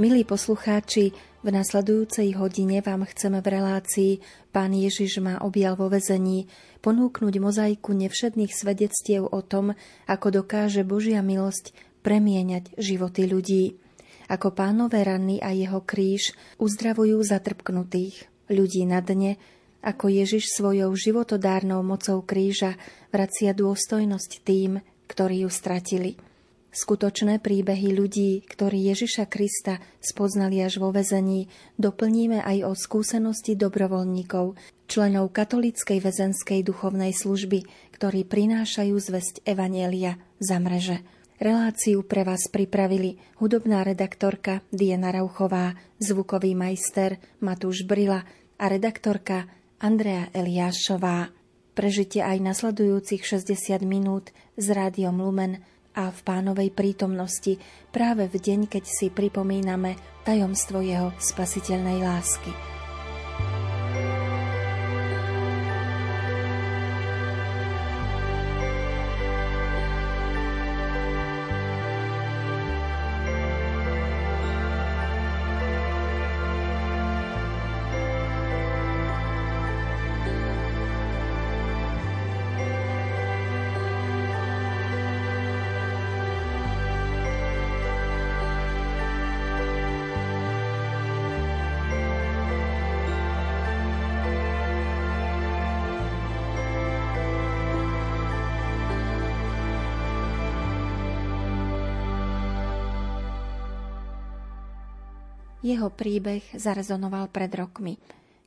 Milí poslucháči, v nasledujúcej hodine vám chceme v relácii Pán Ježiš ma objal vo vezení ponúknuť mozaiku nevšedných svedectiev o tom, ako dokáže Božia milosť premieňať životy ľudí. Ako pánové rany a jeho kríž uzdravujú zatrpknutých ľudí na dne, ako Ježiš svojou životodárnou mocou kríža vracia dôstojnosť tým, ktorí ju stratili. Skutočné príbehy ľudí, ktorí Ježiša Krista spoznali až vo vezení, doplníme aj o skúsenosti dobrovoľníkov, členov katolíckej väzenskej duchovnej služby, ktorí prinášajú zväzť Evanielia za mreže. Reláciu pre vás pripravili hudobná redaktorka Diana Rauchová, zvukový majster Matúš Brila a redaktorka Andrea Eliášová. Prežite aj nasledujúcich 60 minút s rádiom Lumen a v pánovej prítomnosti práve v deň, keď si pripomíname tajomstvo jeho spasiteľnej lásky. Jeho príbeh zarezonoval pred rokmi,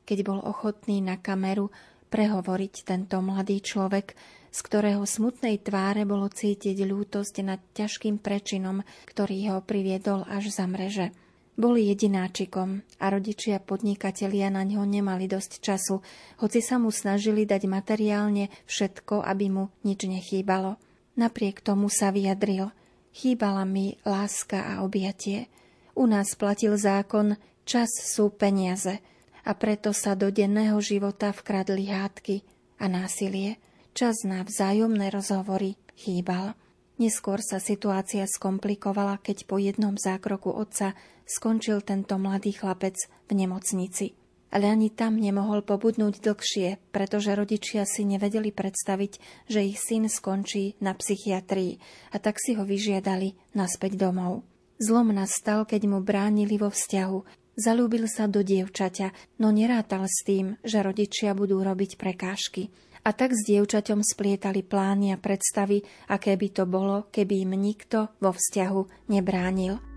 keď bol ochotný na kameru prehovoriť tento mladý človek, z ktorého smutnej tváre bolo cítiť ľútosť nad ťažkým prečinom, ktorý ho priviedol až za mreže. Bol jedináčikom a rodičia podnikatelia na ňo nemali dosť času, hoci sa mu snažili dať materiálne všetko, aby mu nič nechýbalo. Napriek tomu sa vyjadril. Chýbala mi láska a objatie. U nás platil zákon čas sú peniaze a preto sa do denného života vkradli hádky a násilie. Čas na vzájomné rozhovory chýbal. Neskôr sa situácia skomplikovala, keď po jednom zákroku otca skončil tento mladý chlapec v nemocnici. Ale ani tam nemohol pobudnúť dlhšie, pretože rodičia si nevedeli predstaviť, že ich syn skončí na psychiatrii a tak si ho vyžiadali naspäť domov. Zlom nastal, keď mu bránili vo vzťahu. Zalúbil sa do dievčaťa, no nerátal s tým, že rodičia budú robiť prekážky. A tak s dievčaťom splietali plány a predstavy, aké by to bolo, keby im nikto vo vzťahu nebránil.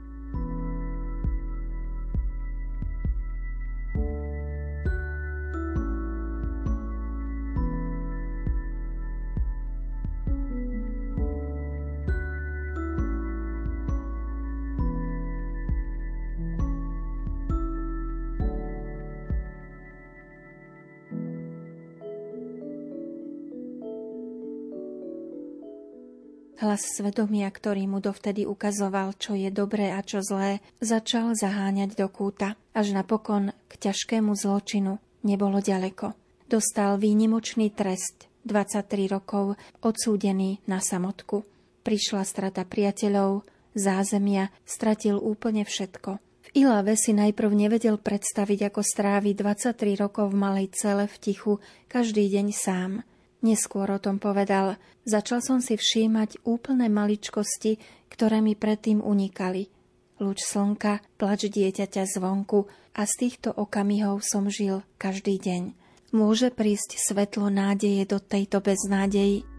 Hlas svedomia, ktorý mu dovtedy ukazoval, čo je dobré a čo zlé, začal zaháňať do kúta, až napokon k ťažkému zločinu nebolo ďaleko. Dostal výnimočný trest, 23 rokov, odsúdený na samotku. Prišla strata priateľov, zázemia, stratil úplne všetko. V Ilave si najprv nevedel predstaviť, ako strávi 23 rokov v malej cele v tichu, každý deň sám – Neskôr o tom povedal, začal som si všímať úplné maličkosti, ktoré mi predtým unikali. Lúč slnka, plač dieťaťa zvonku a z týchto okamihov som žil každý deň. Môže prísť svetlo nádeje do tejto beznádeji?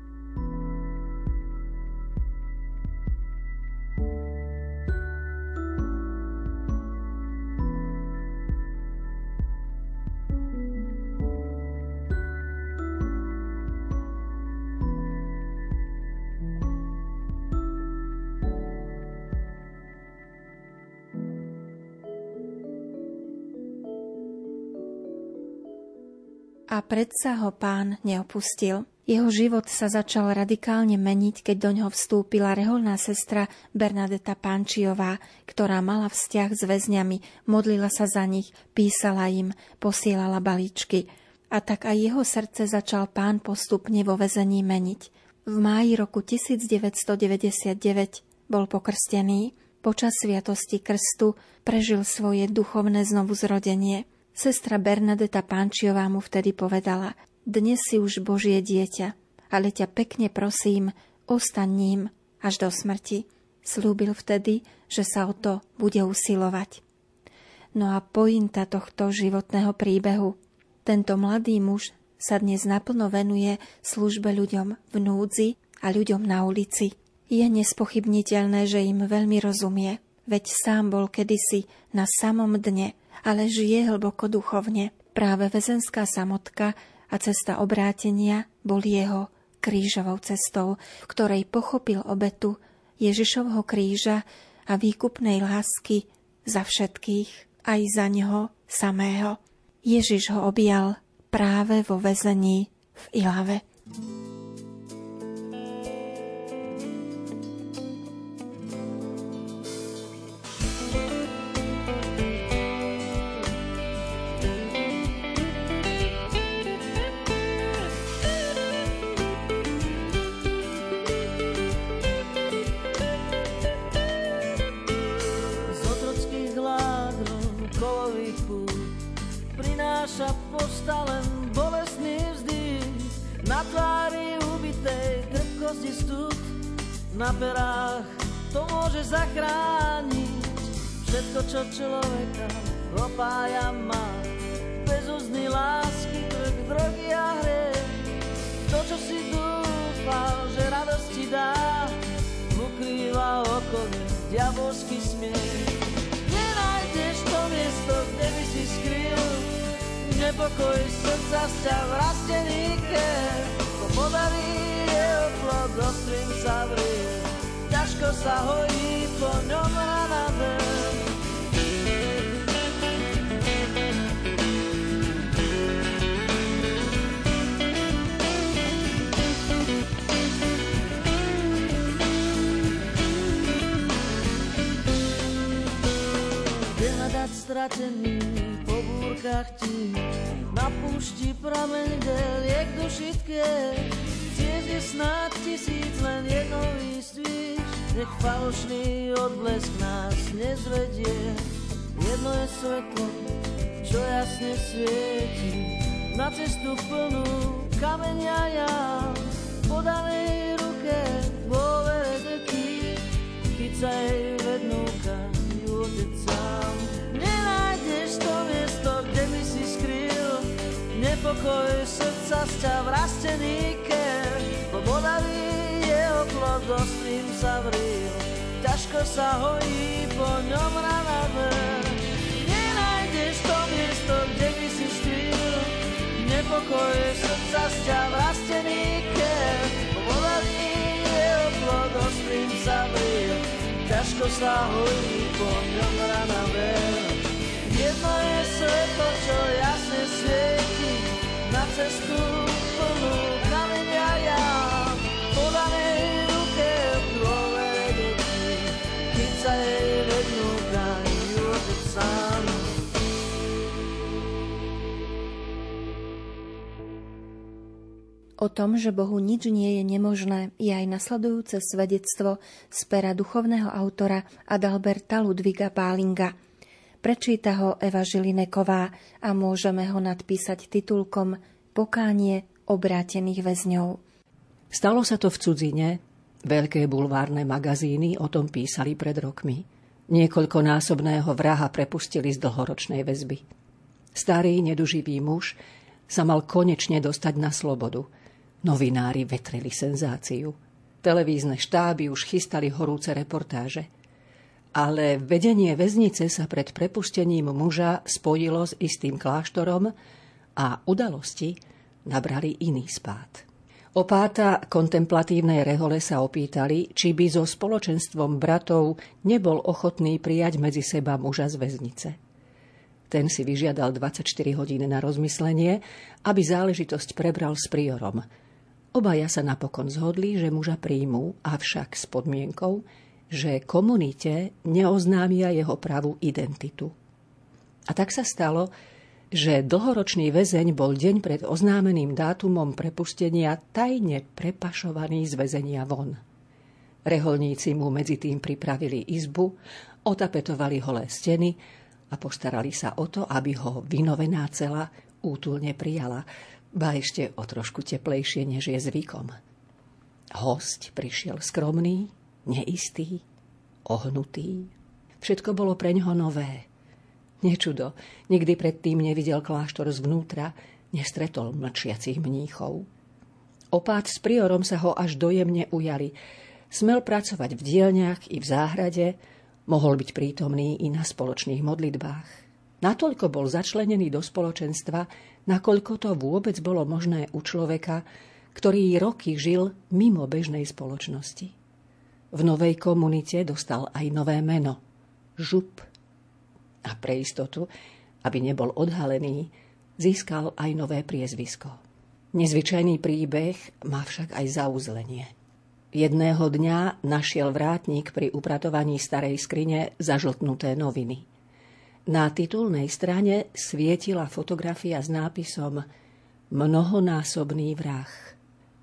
A predsa ho pán neopustil. Jeho život sa začal radikálne meniť, keď do ňoho vstúpila reholná sestra Bernadeta Pančiová, ktorá mala vzťah s väzňami, modlila sa za nich, písala im, posielala balíčky. A tak aj jeho srdce začal pán postupne vo väzení meniť. V máji roku 1999 bol pokrstený. Počas sviatosti krstu prežil svoje duchovné znovuzrodenie. Sestra Bernadeta Pánčiová mu vtedy povedala Dnes si už Božie dieťa, ale ťa pekne prosím, ostaň ním až do smrti. Slúbil vtedy, že sa o to bude usilovať. No a pointa tohto životného príbehu. Tento mladý muž sa dnes naplno venuje službe ľuďom v núdzi a ľuďom na ulici. Je nespochybniteľné, že im veľmi rozumie, veď sám bol kedysi na samom dne ale žije hlboko duchovne. Práve väzenská samotka a cesta obrátenia bol jeho krížovou cestou, ktorej pochopil obetu Ježišovho kríža a výkupnej lásky za všetkých, aj za neho samého. Ježiš ho objal práve vo väzení v Ilave. Na perách to môže zachrániť všetko, čo človeka opája má. Bez úzny lásky, krk, drogy a hry, to, čo si dúfal, že radosti dá, ukrýva okolie diabolský smiech. Nenájdeš to miesto, kde by si skryl nepokoj srdca sťa v rastený ker. To podarí jeho plod ostrým sa ťažko sa hojí po ňom rana ven. hľadať stratený búrkach ti na púšti prameň, liek duši tkvie Tiež je snáď tisíc, len jedno výstvíš, nech falošný odblesk nás nezvedie. Jedno je svetlo, čo jasne svieti, na cestu plnú kamenia ja, podanej ruke dôvere detí, keď sa jej nepokoj srdca sťa vrastený ker bodavý jeho plod ostrým sa vril, ťažko sa hojí po ňom rana ver. Nenájdeš to miesto, kde by si stvil, nepokoj srdca z ťa vrastený ker. Bodavý jeho plod ostrým sa vril, ťažko sa hojí po ňom rana ver. Jedno je svetlo, čo jasne svieti cestu plnú kamenia ja. O tom, že Bohu nič nie je nemožné, je aj nasledujúce svedectvo z pera duchovného autora Adalberta Ludviga Pálinga. Prečíta ho Eva Žilineková a môžeme ho nadpísať titulkom Pokánie obrátených väzňov. Stalo sa to v cudzine. Veľké bulvárne magazíny o tom písali pred rokmi. Niekoľkonásobného vraha prepustili z dlhoročnej väzby. Starý, neduživý muž sa mal konečne dostať na slobodu – Novinári vetrili senzáciu. Televízne štáby už chystali horúce reportáže. Ale vedenie väznice sa pred prepustením muža spojilo s istým kláštorom a udalosti nabrali iný spát. Opáta kontemplatívnej rehole sa opýtali, či by so spoločenstvom bratov nebol ochotný prijať medzi seba muža z väznice. Ten si vyžiadal 24 hodín na rozmyslenie, aby záležitosť prebral s priorom – Obaja sa napokon zhodli, že muža príjmu, avšak s podmienkou, že komunite neoznámia jeho pravú identitu. A tak sa stalo, že dlhoročný väzeň bol deň pred oznámeným dátumom prepustenia tajne prepašovaný z väzenia von. Reholníci mu medzi tým pripravili izbu, otapetovali holé steny a postarali sa o to, aby ho vynovená cela útulne prijala, ba ešte o trošku teplejšie, než je zvykom. Host prišiel skromný, neistý, ohnutý. Všetko bolo pre ňoho nové. Nečudo, nikdy predtým nevidel kláštor zvnútra, nestretol mlčiacich mníchov. Opát s priorom sa ho až dojemne ujali. Smel pracovať v dielniach i v záhrade, mohol byť prítomný i na spoločných modlitbách. Natoľko bol začlenený do spoločenstva, nakoľko to vôbec bolo možné u človeka, ktorý roky žil mimo bežnej spoločnosti. V novej komunite dostal aj nové meno – Žup. A pre istotu, aby nebol odhalený, získal aj nové priezvisko. Nezvyčajný príbeh má však aj zauzlenie. Jedného dňa našiel vrátnik pri upratovaní starej skrine zažltnuté noviny. Na titulnej strane svietila fotografia s nápisom Mnohonásobný vrah.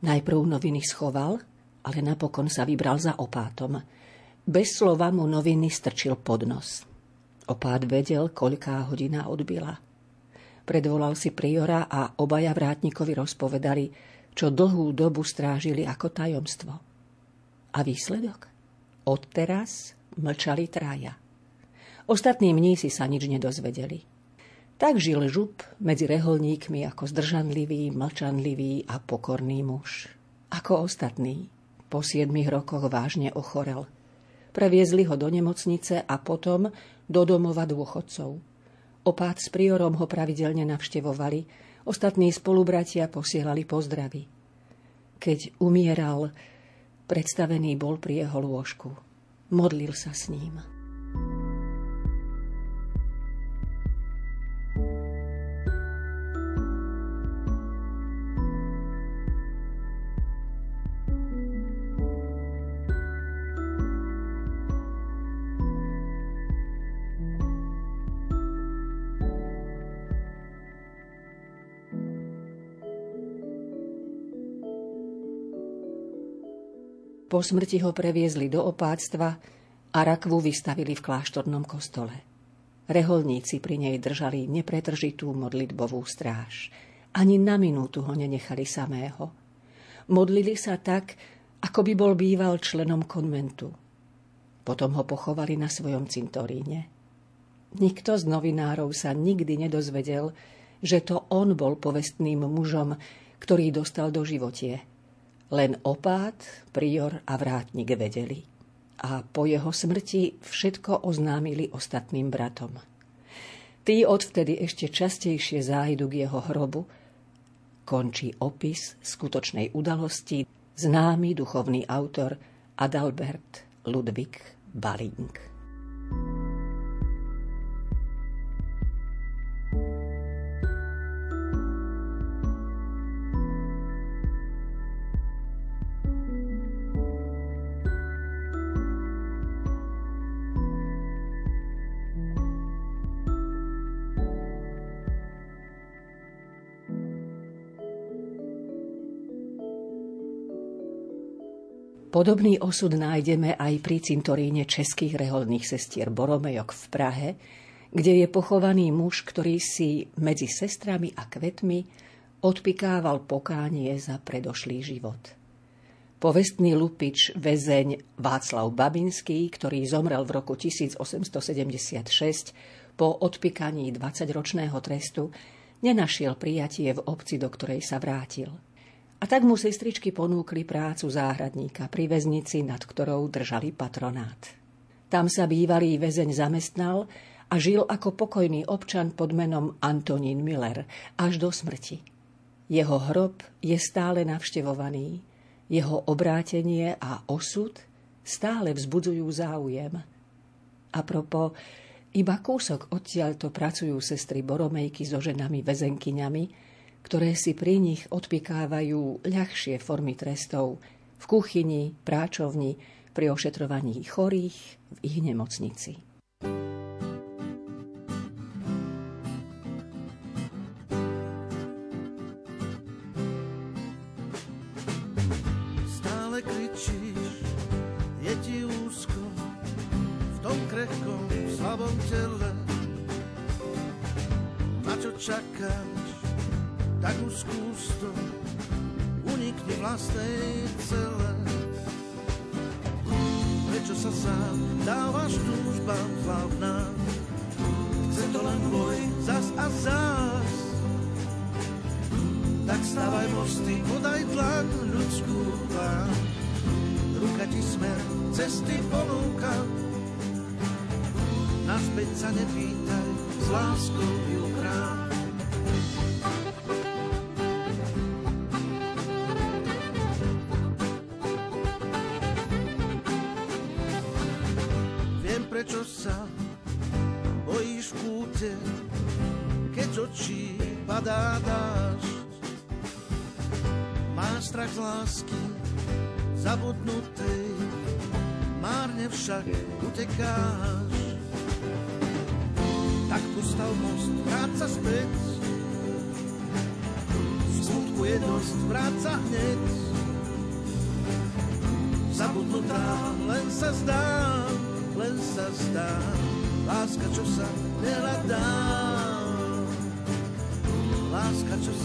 Najprv noviny schoval, ale napokon sa vybral za opátom. Bez slova mu noviny strčil pod nos. Opát vedel, koľká hodina odbila. Predvolal si priora a obaja vrátnikovi rozpovedali, čo dlhú dobu strážili ako tajomstvo. A výsledok? Odteraz mlčali traja. Ostatní mnísi sa nič nedozvedeli. Tak žil žup medzi reholníkmi ako zdržanlivý, mlčanlivý a pokorný muž. Ako ostatný. Po siedmich rokoch vážne ochorel. Previezli ho do nemocnice a potom do domova dôchodcov. Opát s priorom ho pravidelne navštevovali, ostatní spolubratia posielali pozdravy. Keď umieral, predstavený bol pri jeho lôžku. Modlil sa s ním. Po smrti ho previezli do opáctva a rakvu vystavili v kláštornom kostole. Reholníci pri nej držali nepretržitú modlitbovú stráž. Ani na minútu ho nenechali samého. Modlili sa tak, ako by bol býval členom konventu. Potom ho pochovali na svojom cintoríne. Nikto z novinárov sa nikdy nedozvedel, že to on bol povestným mužom, ktorý dostal do životie – len opát, prior a vrátnik vedeli. A po jeho smrti všetko oznámili ostatným bratom. Tí odvtedy ešte častejšie zájdu k jeho hrobu. Končí opis skutočnej udalosti známy duchovný autor Adalbert Ludwig Baling. Podobný osud nájdeme aj pri cintoríne českých reholných sestier Boromejok v Prahe, kde je pochovaný muž, ktorý si medzi sestrami a kvetmi odpikával pokánie za predošlý život. Povestný lupič väzeň Václav Babinský, ktorý zomrel v roku 1876 po odpikaní 20-ročného trestu, nenašiel prijatie v obci, do ktorej sa vrátil – a tak mu sestričky ponúkli prácu záhradníka pri väznici, nad ktorou držali patronát. Tam sa bývalý väzeň zamestnal a žil ako pokojný občan pod menom Antonín Miller až do smrti. Jeho hrob je stále navštevovaný, jeho obrátenie a osud stále vzbudzujú záujem. A propo, iba kúsok odtiaľto pracujú sestry Boromejky so ženami väzenkyňami, ktoré si pri nich odpikávajú ľahšie formy trestov v kuchyni, práčovni, pri ošetrovaní chorých v ich nemocnici.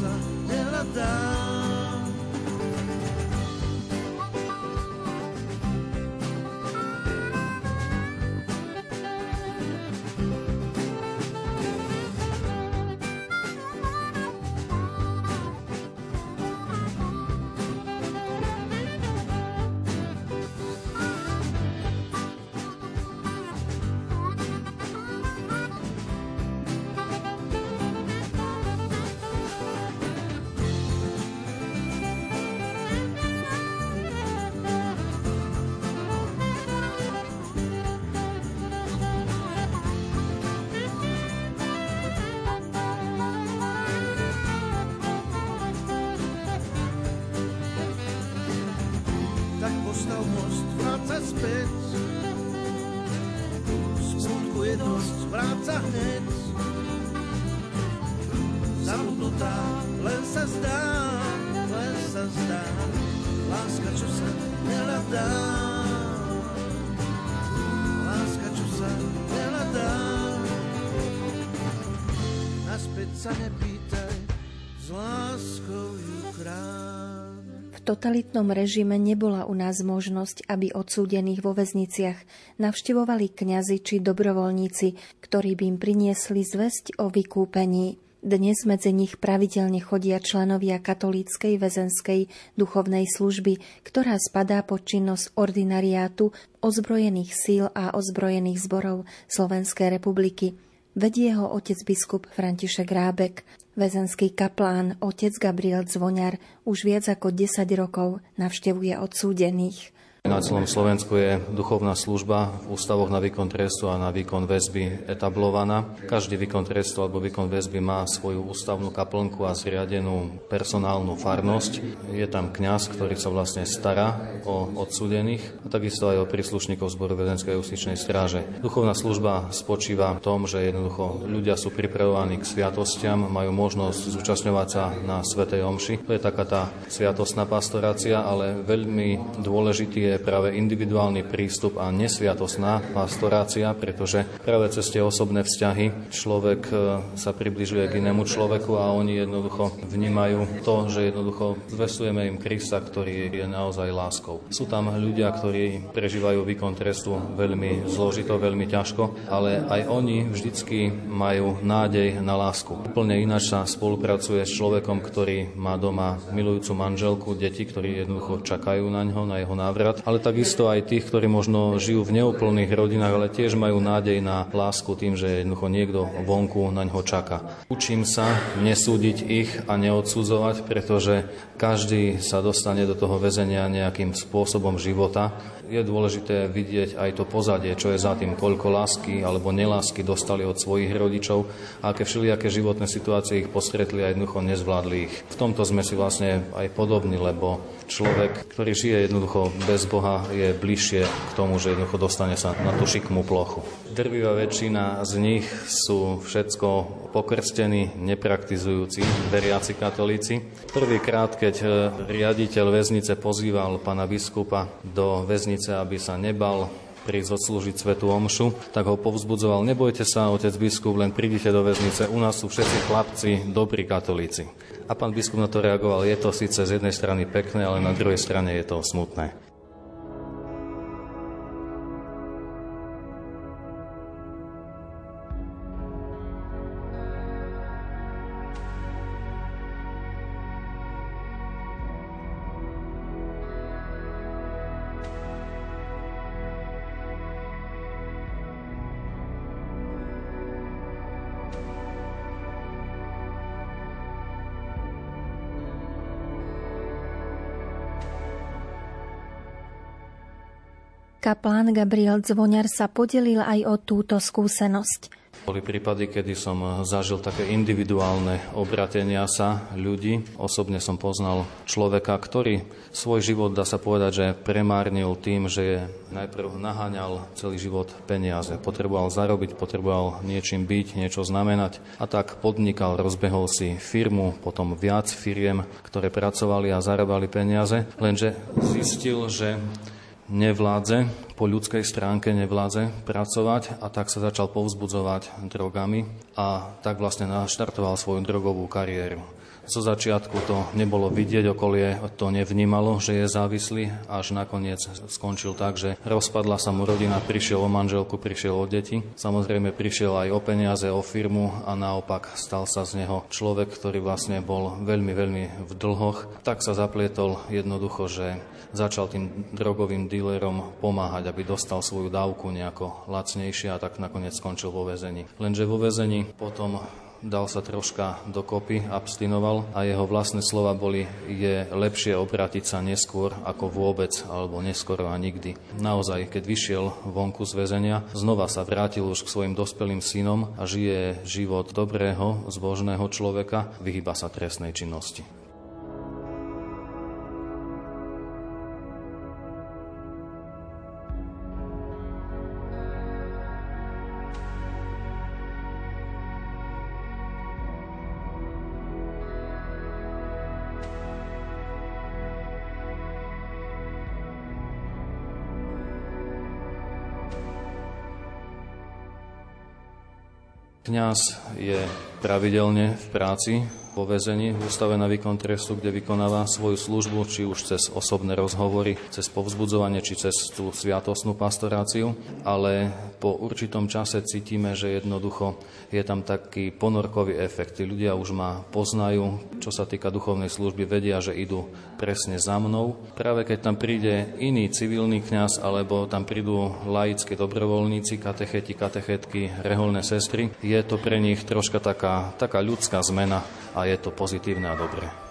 Láska, čo sa totalitnom režime nebola u nás možnosť, aby odsúdených vo väzniciach navštevovali kňazi či dobrovoľníci, ktorí by im priniesli zväzť o vykúpení. Dnes medzi nich pravidelne chodia členovia katolíckej väzenskej duchovnej služby, ktorá spadá pod činnosť ordinariátu ozbrojených síl a ozbrojených zborov Slovenskej republiky. Vedie ho otec biskup František Rábek. Väzenský kaplán otec Gabriel Zvoňar už viac ako 10 rokov navštevuje odsúdených. Na celom Slovensku je duchovná služba v ústavoch na výkon trestu a na výkon väzby etablovaná. Každý výkon trestu alebo výkon väzby má svoju ústavnú kaplnku a zriadenú personálnu farnosť. Je tam kňaz, ktorý sa vlastne stará o odsúdených a takisto aj o príslušníkov zboru väzenskej justičnej stráže. Duchovná služba spočíva v tom, že jednoducho ľudia sú pripravovaní k sviatostiam, majú možnosť zúčastňovať sa na Svetej Omši. To je taká tá sviatostná pastorácia, ale veľmi dôležitý je práve individuálny prístup a nesviatosná pastorácia, pretože práve cez tie osobné vzťahy človek e, sa približuje k inému človeku a oni jednoducho vnímajú to, že jednoducho zvestujeme im Krista, ktorý je naozaj láskou. Sú tam ľudia, ktorí prežívajú výkon trestu veľmi zložito, veľmi ťažko, ale aj oni vždycky majú nádej na lásku. Úplne ináč sa spolupracuje s človekom, ktorý má doma milujúcu manželku, deti, ktorí jednoducho čakajú na ňo, na jeho návrat ale takisto aj tých, ktorí možno žijú v neúplných rodinách, ale tiež majú nádej na lásku tým, že jednoducho niekto vonku na ňo čaká. Učím sa nesúdiť ich a neodsudzovať, pretože každý sa dostane do toho väzenia nejakým spôsobom života. Je dôležité vidieť aj to pozadie, čo je za tým, koľko lásky alebo nelásky dostali od svojich rodičov a aké všelijaké životné situácie ich postretli a jednoducho nezvládli ich. V tomto sme si vlastne aj podobní, lebo človek, ktorý žije jednoducho bez Boha, je bližšie k tomu, že jednoducho dostane sa na tú šikmú plochu. Drvivá väčšina z nich sú všetko pokrstení, nepraktizujúci, veriaci katolíci. Prvýkrát, keď e, riaditeľ väznice pozýval pána biskupa do väznice, aby sa nebal prísť odslúžiť svetu omšu, tak ho povzbudzoval, nebojte sa, otec biskup, len prídite do väznice, u nás sú všetci chlapci, dobrí katolíci. A pán biskup na to reagoval, je to síce z jednej strany pekné, ale na druhej strane je to smutné. Kaplán Gabriel Zvoňar sa podelil aj o túto skúsenosť. Boli prípady, kedy som zažil také individuálne obratenia sa ľudí. Osobne som poznal človeka, ktorý svoj život, dá sa povedať, že premárnil tým, že je najprv naháňal celý život peniaze. Potreboval zarobiť, potreboval niečím byť, niečo znamenať. A tak podnikal, rozbehol si firmu, potom viac firiem, ktoré pracovali a zarábali peniaze. Lenže zistil, že nevládze, po ľudskej stránke nevládze pracovať a tak sa začal povzbudzovať drogami a tak vlastne naštartoval svoju drogovú kariéru. Zo začiatku to nebolo vidieť, okolie to nevnímalo, že je závislý, až nakoniec skončil tak, že rozpadla sa mu rodina, prišiel o manželku, prišiel o deti. Samozrejme prišiel aj o peniaze, o firmu a naopak stal sa z neho človek, ktorý vlastne bol veľmi, veľmi v dlhoch. Tak sa zaplietol jednoducho, že začal tým drogovým dílerom pomáhať, aby dostal svoju dávku nejako lacnejšie a tak nakoniec skončil vo väzení. Lenže vo väzení potom dal sa troška dokopy, abstinoval a jeho vlastné slova boli, je lepšie obratiť sa neskôr ako vôbec, alebo neskoro a nikdy. Naozaj, keď vyšiel vonku z väzenia, znova sa vrátil už k svojim dospelým synom a žije život dobrého, zbožného človeka, vyhyba sa trestnej činnosti. Kňaz je pravidelne v práci vo väzení v ústave na výkon trestu, kde vykonáva svoju službu, či už cez osobné rozhovory, cez povzbudzovanie, či cez tú sviatosnú pastoráciu, ale po určitom čase cítime, že jednoducho je tam taký ponorkový efekt. Tí ľudia už ma poznajú, čo sa týka duchovnej služby, vedia, že idú presne za mnou. Práve keď tam príde iný civilný kňaz, alebo tam prídu laické dobrovoľníci, katecheti, katechetky, reholné sestry, je to pre nich troška taká, taká ľudská zmena a je to pozitívne a dobré.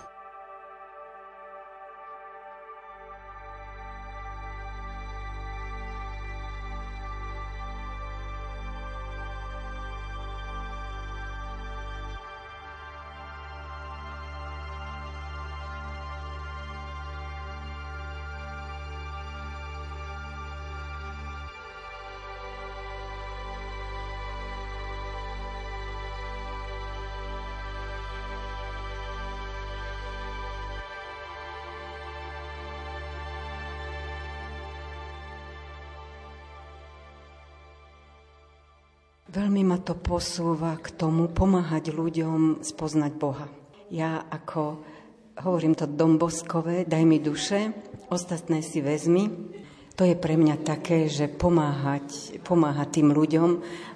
To posúva k tomu pomáhať ľuďom spoznať Boha. Ja ako, hovorím to domboskové, daj mi duše, ostatné si vezmi. To je pre mňa také, že pomáhať, pomáhať tým ľuďom,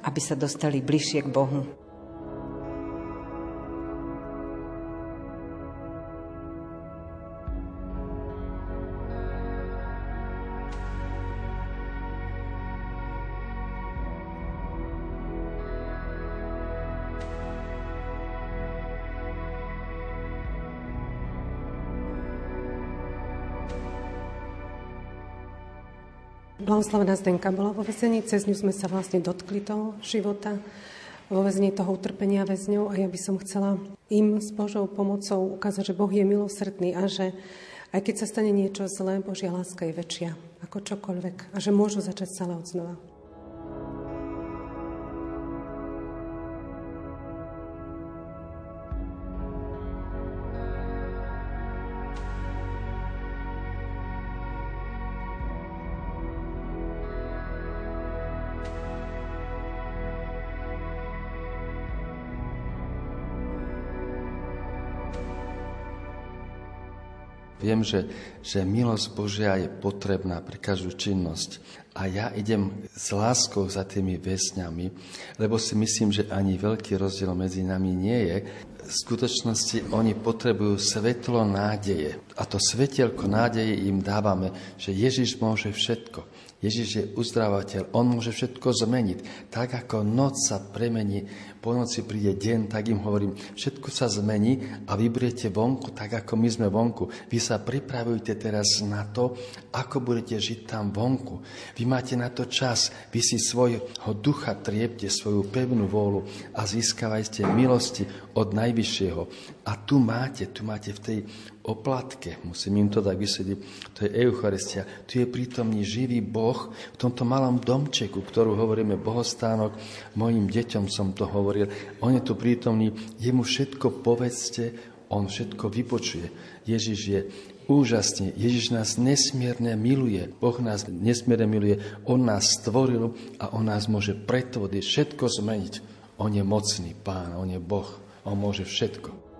aby sa dostali bližšie k Bohu. Blahoslavená Zdenka bola vo väzení, cez ňu sme sa vlastne dotkli toho života, vo väzení toho utrpenia väzňov a ja by som chcela im s Božou pomocou ukázať, že Boh je milosrdný a že aj keď sa stane niečo zlé, Božia láska je väčšia ako čokoľvek a že môžu začať stále od znova. Viem, že, že milosť Božia je potrebná pre každú činnosť. A ja idem s láskou za tými vesňami, lebo si myslím, že ani veľký rozdiel medzi nami nie je. V skutočnosti oni potrebujú svetlo nádeje. A to svetelko nádeje im dávame, že Ježiš môže všetko. Ježiš je uzdravateľ, on môže všetko zmeniť. Tak ako noc sa premení, po noci príde deň, tak im hovorím, všetko sa zmení a vy budete vonku, tak ako my sme vonku. Vy sa pripravujte teraz na to, ako budete žiť tam vonku. Vy máte na to čas, vy si svojho ducha triepte, svoju pevnú vôľu a získavajte milosti od Najvyššieho. A tu máte, tu máte v tej oplatke, musím im to tak vysvetliť, to je Eucharistia, tu je prítomný živý Boh v tomto malom domčeku, ktorú hovoríme bohostánok, mojim deťom som to hovoril, on je tu prítomný, jemu všetko povedzte, on všetko vypočuje. Ježiš je úžasne, Ježiš nás nesmierne miluje, Boh nás nesmierne miluje, On nás stvoril a On nás môže pretvoriť, všetko zmeniť. On je mocný Pán, On je Boh, On môže všetko.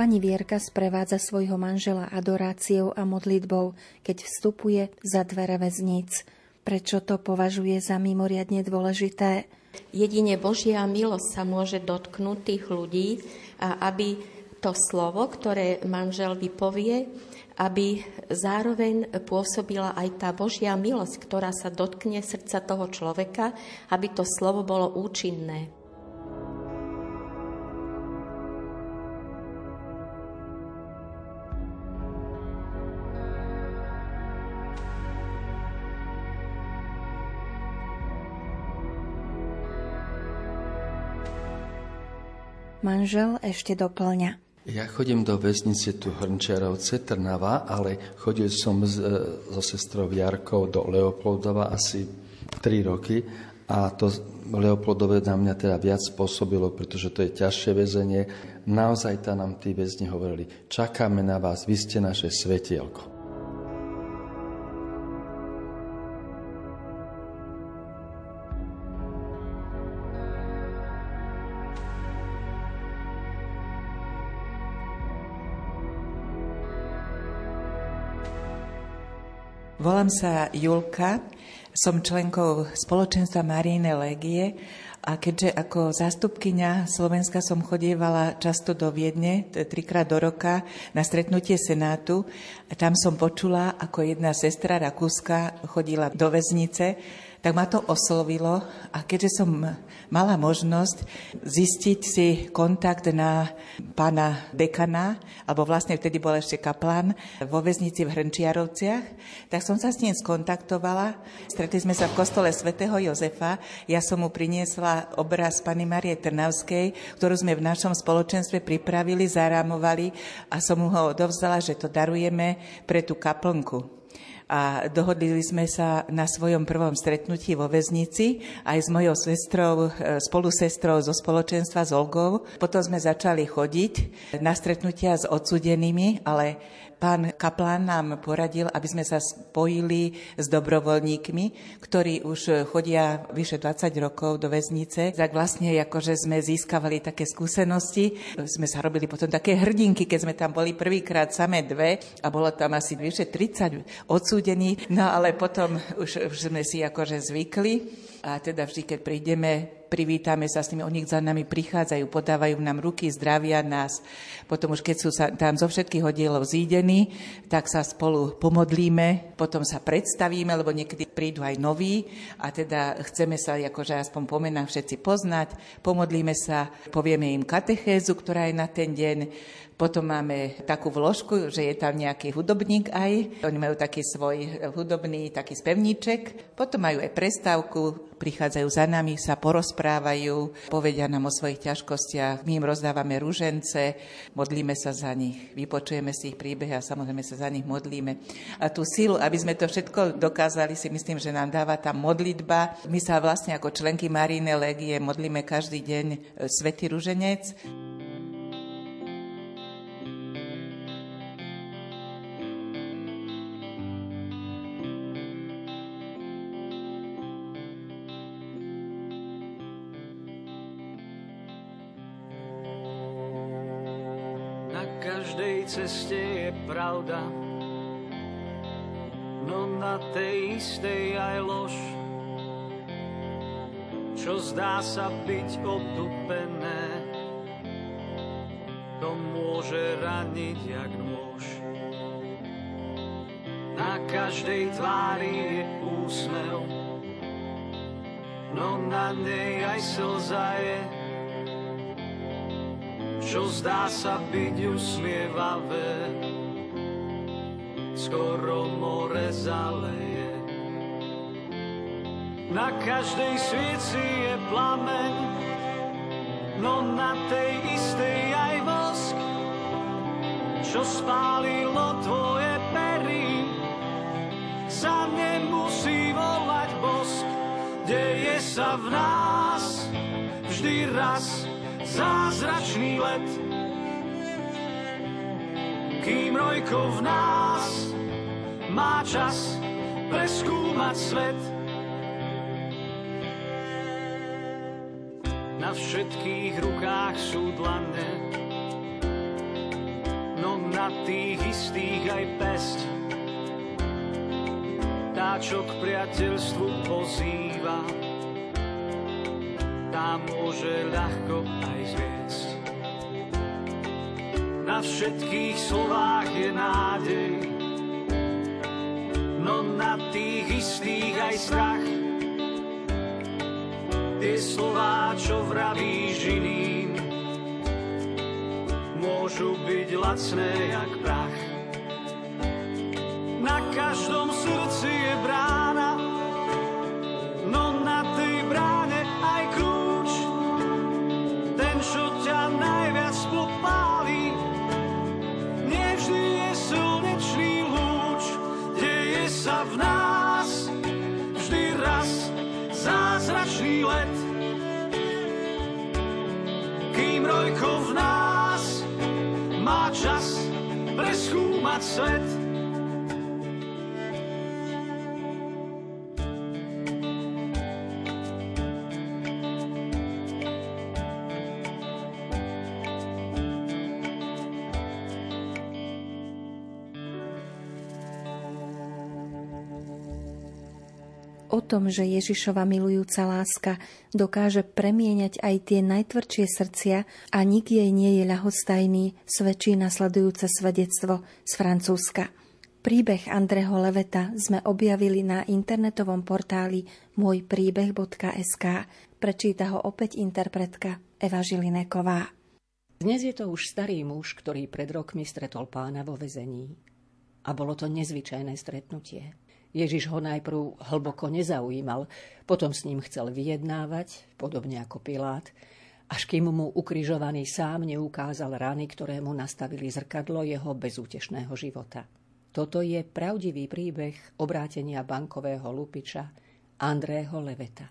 Pani Vierka sprevádza svojho manžela adoráciou a modlitbou, keď vstupuje za dvere väzníc. Prečo to považuje za mimoriadne dôležité? Jedine Božia milosť sa môže dotknúť tých ľudí aby to slovo, ktoré manžel vypovie, aby zároveň pôsobila aj tá Božia milosť, ktorá sa dotkne srdca toho človeka, aby to slovo bolo účinné. Manžel ešte doplňa. Ja chodím do väznice tu Hrnčiarovce, Trnava, ale chodil som s, e, so sestrou Jarkou do Leopoldova asi 3 roky a to Leopoldové na mňa teda viac spôsobilo, pretože to je ťažšie väzenie. Naozaj tam nám tí väzni hovorili, čakáme na vás, vy ste naše svetielko. Volám sa Julka, som členkou spoločenstva Maríne Legie. A keďže ako zástupkynia Slovenska som chodievala často do Viedne, trikrát do roka, na stretnutie Senátu, tam som počula, ako jedna sestra Rakúska chodila do väznice, tak ma to oslovilo a keďže som mala možnosť zistiť si kontakt na pána dekana, alebo vlastne vtedy bol ešte kaplán vo väznici v Hrnčiarovciach, tak som sa s ním skontaktovala. Stretli sme sa v kostole svätého Jozefa. Ja som mu priniesla obraz pani Marie Trnavskej, ktorú sme v našom spoločenstve pripravili, zarámovali a som mu ho odovzdala, že to darujeme pre tú kaplnku a dohodli sme sa na svojom prvom stretnutí vo väznici aj s mojou sestrou, e, spolusestrou zo spoločenstva z Olgov. Potom sme začali chodiť na stretnutia s odsudenými, ale pán kaplán nám poradil, aby sme sa spojili s dobrovoľníkmi, ktorí už chodia vyše 20 rokov do väznice. Tak vlastne akože sme získavali také skúsenosti. Sme sa robili potom také hrdinky, keď sme tam boli prvýkrát samé dve a bolo tam asi vyše 30 odsúdení. No ale potom už, už sme si akože zvykli a teda vždy, keď prídeme privítame sa s nimi, oni za nami prichádzajú, podávajú nám ruky, zdravia nás. Potom už keď sú sa tam zo všetkých oddielov zídení, tak sa spolu pomodlíme, potom sa predstavíme, lebo niekedy prídu aj noví a teda chceme sa akože aspoň pomenám všetci poznať, pomodlíme sa, povieme im katechézu, ktorá je na ten deň, potom máme takú vložku, že je tam nejaký hudobník aj. Oni majú taký svoj hudobný taký spevníček. Potom majú aj prestávku, prichádzajú za nami, sa porozprávajú, povedia nám o svojich ťažkostiach. My im rozdávame ružence, modlíme sa za nich, vypočujeme si ich príbehy a samozrejme sa za nich modlíme. A tú silu, aby aby sme to všetko dokázali, si myslím, že nám dáva tá modlitba. My sa vlastne ako členky Maríne Legie modlíme každý deň e, Svetý Ruženec. Na každej ceste je pravda, no na tej istej aj lož. Čo zdá sa byť obdupené, to môže raniť jak nôž. Na každej tvári je úsmev, no na nej aj slza je čo zdá sa byť usmievavé, skoro more zaleje. Na každej svieci je plameň, no na tej istej aj vosk, čo spálilo tvoje pery, sa nemusí volať bosk, deje sa v nás vždy raz zázračný let. Kým rojko v nás má čas preskúmať svet. Na všetkých rukách sú dlane, no na tých istých aj pesť. Tá, čo k priateľstvu pozýva, tá môže ľahko aj zviesť. Na všetkých slovách je nádej, tých istých aj strach. Tie slová, čo vravíš iným, môžu byť lacné jak prach. Preskúmať tom, že Ježišova milujúca láska dokáže premieňať aj tie najtvrdšie srdcia a nik jej nie je ľahostajný, svedčí nasledujúce svedectvo z Francúzska. Príbeh Andreho Leveta sme objavili na internetovom portáli môjpríbeh.sk. Prečíta ho opäť interpretka Eva Žilineková. Dnes je to už starý muž, ktorý pred rokmi stretol pána vo vezení. A bolo to nezvyčajné stretnutie. Ježiš ho najprv hlboko nezaujímal, potom s ním chcel vyjednávať, podobne ako Pilát, až kým mu ukrižovaný sám neukázal rany, ktoré mu nastavili zrkadlo jeho bezútešného života. Toto je pravdivý príbeh obrátenia bankového lupiča Andrého Leveta.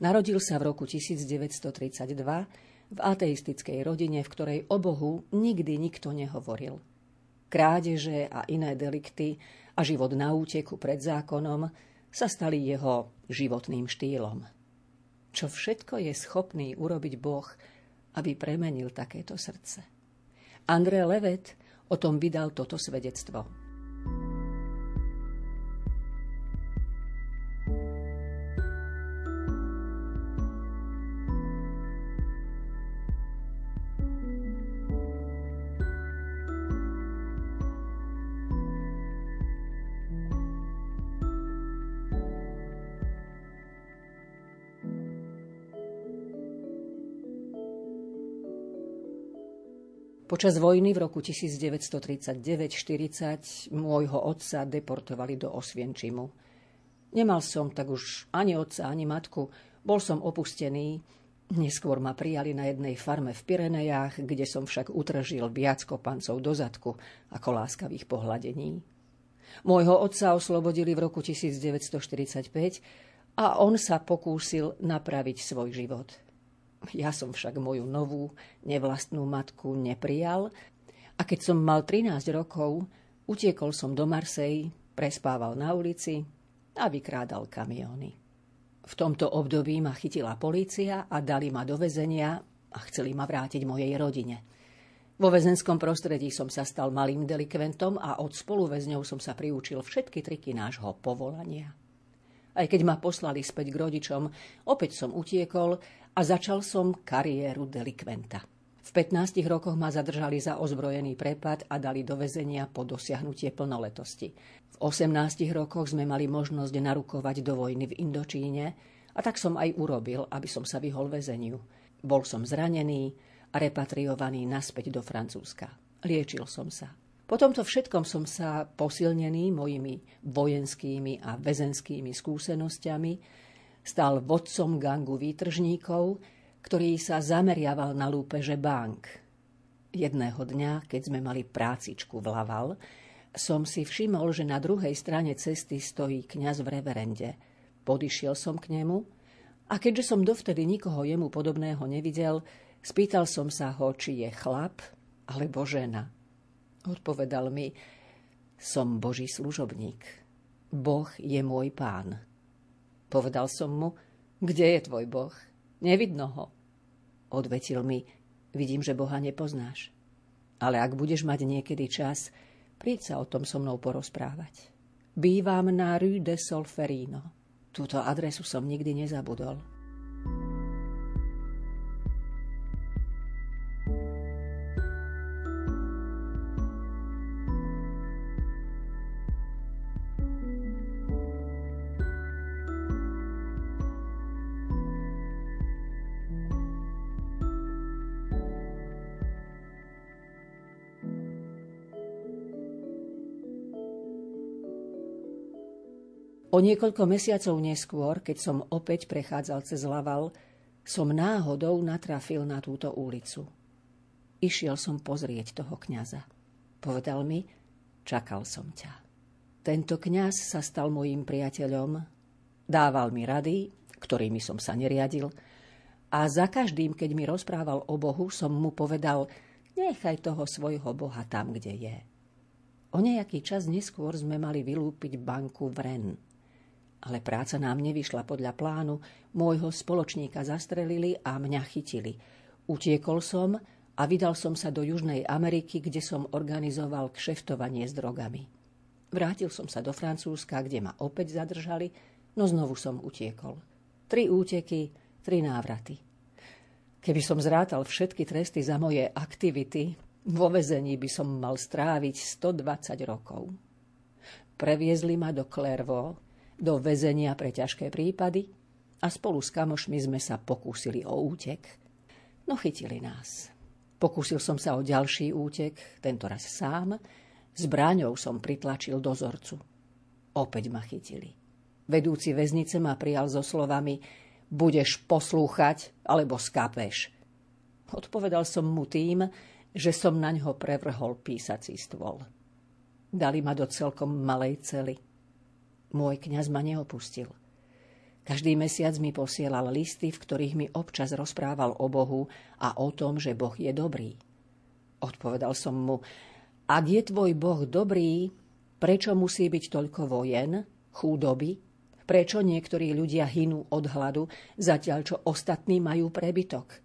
Narodil sa v roku 1932 v ateistickej rodine, v ktorej o Bohu nikdy nikto nehovoril. Krádeže a iné delikty a život na úteku pred zákonom sa stali jeho životným štýlom. Čo všetko je schopný urobiť Boh, aby premenil takéto srdce. André Levet o tom vydal toto svedectvo. Počas vojny v roku 1939-40 môjho otca deportovali do Osvienčimu. Nemal som tak už ani otca, ani matku. Bol som opustený. Neskôr ma prijali na jednej farme v Pirenejách, kde som však utržil viac kopancov do zadku ako láskavých pohľadení. Môjho otca oslobodili v roku 1945 a on sa pokúsil napraviť svoj život – ja som však moju novú, nevlastnú matku neprijal a keď som mal 13 rokov, utiekol som do Marsej, prespával na ulici a vykrádal kamióny. V tomto období ma chytila polícia a dali ma do väzenia a chceli ma vrátiť mojej rodine. Vo väzenskom prostredí som sa stal malým delikventom a od spoluväzňov som sa priučil všetky triky nášho povolania. Aj keď ma poslali späť k rodičom, opäť som utiekol a začal som kariéru delikventa. V 15 rokoch ma zadržali za ozbrojený prepad a dali do väzenia po dosiahnutie plnoletosti. V 18 rokoch sme mali možnosť narukovať do vojny v Indočíne a tak som aj urobil, aby som sa vyhol väzeniu. Bol som zranený, a repatriovaný naspäť do Francúzska. Liečil som sa. Po tomto všetkom som sa posilnený mojimi vojenskými a väzenskými skúsenosťami stal vodcom gangu výtržníkov, ktorý sa zameriaval na lúpeže bank. Jedného dňa, keď sme mali prácičku v Laval, som si všimol, že na druhej strane cesty stojí kňaz v reverende. Podišiel som k nemu a keďže som dovtedy nikoho jemu podobného nevidel, Spýtal som sa ho, či je chlap alebo žena. Odpovedal mi, som Boží služobník. Boh je môj pán. Povedal som mu, kde je tvoj Boh? Nevidno ho. Odvetil mi, vidím, že Boha nepoznáš. Ale ak budeš mať niekedy čas, príď sa o tom so mnou porozprávať. Bývam na Rue de Solferino. Túto adresu som nikdy nezabudol. O niekoľko mesiacov neskôr, keď som opäť prechádzal cez Laval, som náhodou natrafil na túto ulicu. Išiel som pozrieť toho kňaza. Povedal mi, čakal som ťa. Tento kňaz sa stal mojím priateľom, dával mi rady, ktorými som sa neriadil, a za každým, keď mi rozprával o Bohu, som mu povedal, nechaj toho svojho Boha tam, kde je. O nejaký čas neskôr sme mali vylúpiť banku v Ren. Ale práca nám nevyšla podľa plánu, môjho spoločníka zastrelili a mňa chytili. Utiekol som a vydal som sa do Južnej Ameriky, kde som organizoval kšeftovanie s drogami. Vrátil som sa do Francúzska, kde ma opäť zadržali, no znovu som utiekol. Tri úteky, tri návraty. Keby som zrátal všetky tresty za moje aktivity, vo vezení by som mal stráviť 120 rokov. Previezli ma do Clairvaux, do väzenia pre ťažké prípady a spolu s kamošmi sme sa pokúsili o útek. No chytili nás. Pokúsil som sa o ďalší útek, tento raz sám. Zbraňou som pritlačil dozorcu. Opäť ma chytili. Vedúci väznice ma prijal so slovami budeš poslúchať, alebo skapeš. Odpovedal som mu tým, že som na ňo prevrhol písací stôl. Dali ma do celkom malej cely. Môj kňaz ma neopustil. Každý mesiac mi posielal listy, v ktorých mi občas rozprával o Bohu a o tom, že Boh je dobrý. Odpovedal som mu, ak je tvoj Boh dobrý, prečo musí byť toľko vojen, chúdoby, prečo niektorí ľudia hynú od hladu, zatiaľ čo ostatní majú prebytok?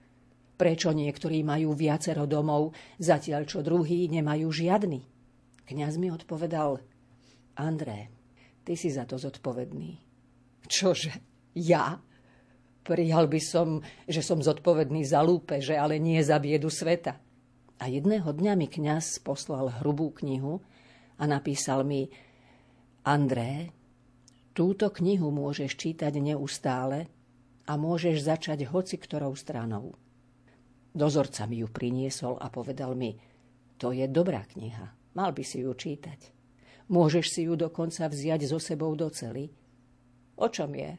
Prečo niektorí majú viacero domov, zatiaľ čo druhí nemajú žiadny? Kňaz mi odpovedal, André, Ty si za to zodpovedný. Čože? Ja? Prijal by som, že som zodpovedný za lúpeže, ale nie za biedu sveta. A jedného dňa mi kňaz poslal hrubú knihu a napísal mi André, túto knihu môžeš čítať neustále a môžeš začať hoci ktorou stranou. Dozorca mi ju priniesol a povedal mi, to je dobrá kniha, mal by si ju čítať. Môžeš si ju dokonca vziať so sebou do cely. O čom je?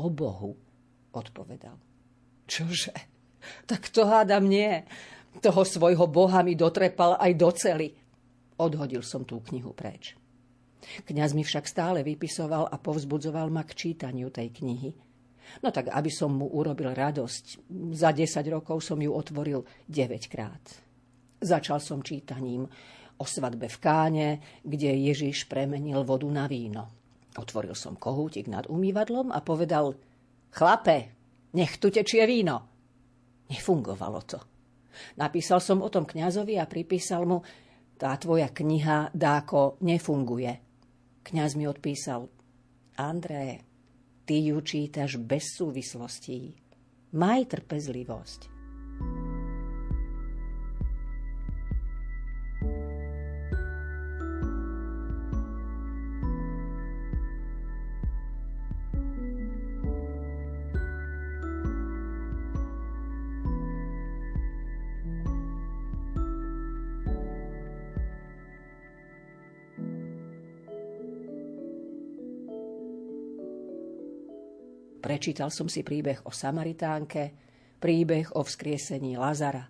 O Bohu, odpovedal. Čože? Tak to hádam nie. Toho svojho Boha mi dotrepal aj do cely. Odhodil som tú knihu preč. Kňaz mi však stále vypisoval a povzbudzoval ma k čítaniu tej knihy. No tak, aby som mu urobil radosť, za 10 rokov som ju otvoril 9 krát. Začal som čítaním o svadbe v Káne, kde Ježiš premenil vodu na víno. Otvoril som kohútik nad umývadlom a povedal Chlape, nech tu tečie víno. Nefungovalo to. Napísal som o tom kňazovi a pripísal mu, tá tvoja kniha dáko nefunguje. Kňaz mi odpísal, André, ty ju čítaš bez súvislostí. Maj trpezlivosť. Prečítal som si príbeh o Samaritánke, príbeh o vzkriesení Lazara.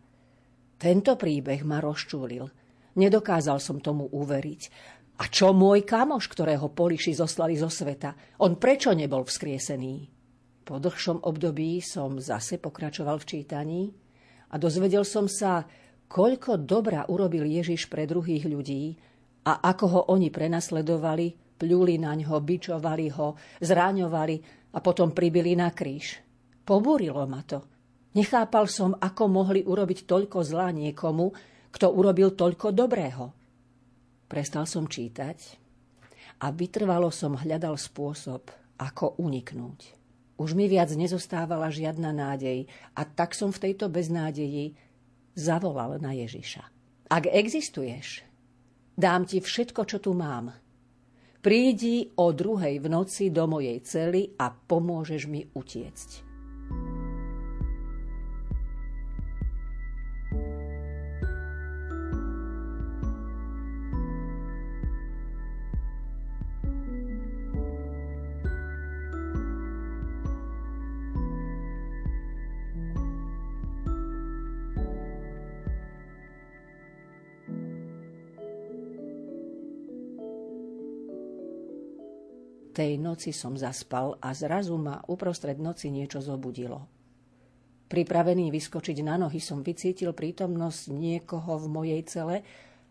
Tento príbeh ma rozčúlil. Nedokázal som tomu uveriť. A čo môj kamoš, ktorého poliši zoslali zo sveta? On prečo nebol vzkriesený? Po dlhšom období som zase pokračoval v čítaní a dozvedel som sa, koľko dobra urobil Ježiš pre druhých ľudí a ako ho oni prenasledovali, pľuli na ňo, bičovali ho, zráňovali a potom pribili na kríž. Pobúrilo ma to. Nechápal som, ako mohli urobiť toľko zla niekomu, kto urobil toľko dobrého. Prestal som čítať a vytrvalo som hľadal spôsob, ako uniknúť. Už mi viac nezostávala žiadna nádej a tak som v tejto beznádeji zavolal na Ježiša. Ak existuješ, dám ti všetko, čo tu mám – Prídi o druhej v noci do mojej cely a pomôžeš mi utiecť. Tej noci som zaspal a zrazu ma uprostred noci niečo zobudilo. Pripravený vyskočiť na nohy som vycítil prítomnosť niekoho v mojej cele,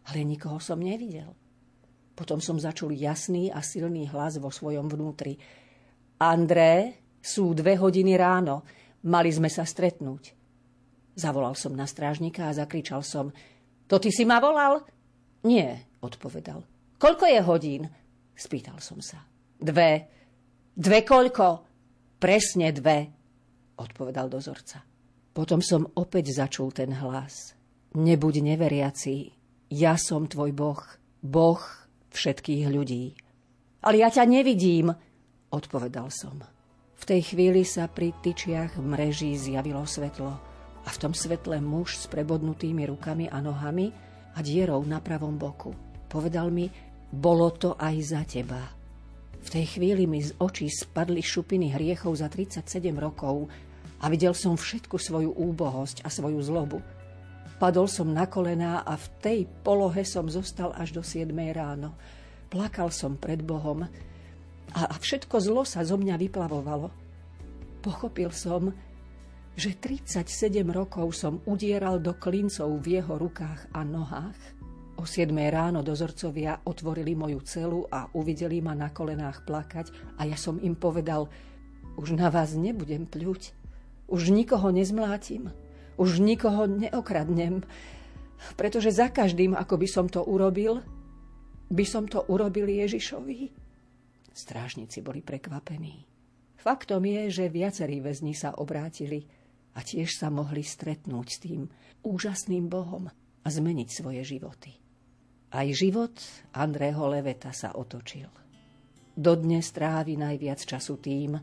ale nikoho som nevidel. Potom som začul jasný a silný hlas vo svojom vnútri. André, sú dve hodiny ráno, mali sme sa stretnúť. Zavolal som na strážnika a zakričal som. To ty si ma volal? Nie, odpovedal. Koľko je hodín? Spýtal som sa. Dve. Dve koľko? Presne dve, odpovedal dozorca. Potom som opäť začul ten hlas. Nebuď neveriaci, ja som tvoj Boh, Boh všetkých ľudí. Ale ja ťa nevidím, odpovedal som. V tej chvíli sa pri tyčiach v mreží zjavilo svetlo a v tom svetle muž s prebodnutými rukami a nohami a dierou na pravom boku. Povedal mi, bolo to aj za teba. V tej chvíli mi z očí spadli šupiny hriechov za 37 rokov a videl som všetku svoju úbohosť a svoju zlobu. Padol som na kolená a v tej polohe som zostal až do 7 ráno. Plakal som pred Bohom a všetko zlo sa zo mňa vyplavovalo. Pochopil som, že 37 rokov som udieral do klincov v jeho rukách a nohách. O 7 ráno dozorcovia otvorili moju celu a uvideli ma na kolenách plakať a ja som im povedal, už na vás nebudem pľuť, už nikoho nezmlátim, už nikoho neokradnem, pretože za každým, ako by som to urobil, by som to urobil Ježišovi. Strážnici boli prekvapení. Faktom je, že viacerí väzni sa obrátili a tiež sa mohli stretnúť s tým úžasným Bohom a zmeniť svoje životy. Aj život Andrého Leveta sa otočil. Dodnes trávi najviac času tým,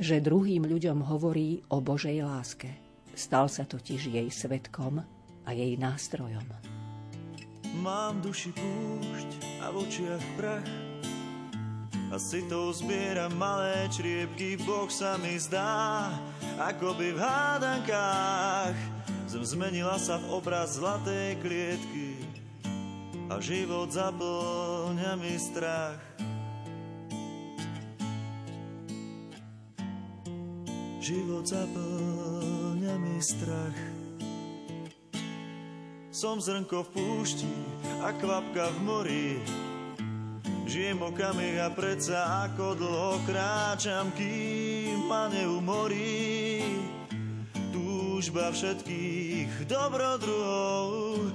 že druhým ľuďom hovorí o Božej láske. Stal sa totiž jej svetkom a jej nástrojom. Mám duši púšť a v očiach prach a si to zbieram malé čriepky, Boh sa mi zdá, ako by v hádankách zem zmenila sa v obraz zlatej klietky a život zaplňa mi strach. Život zaplňa mi strach. Som zrnko v púšti a kvapka v mori. Žijem okamih a predsa ako dlho kráčam, kým ma neumorí. Túžba všetkých dobrodruhov,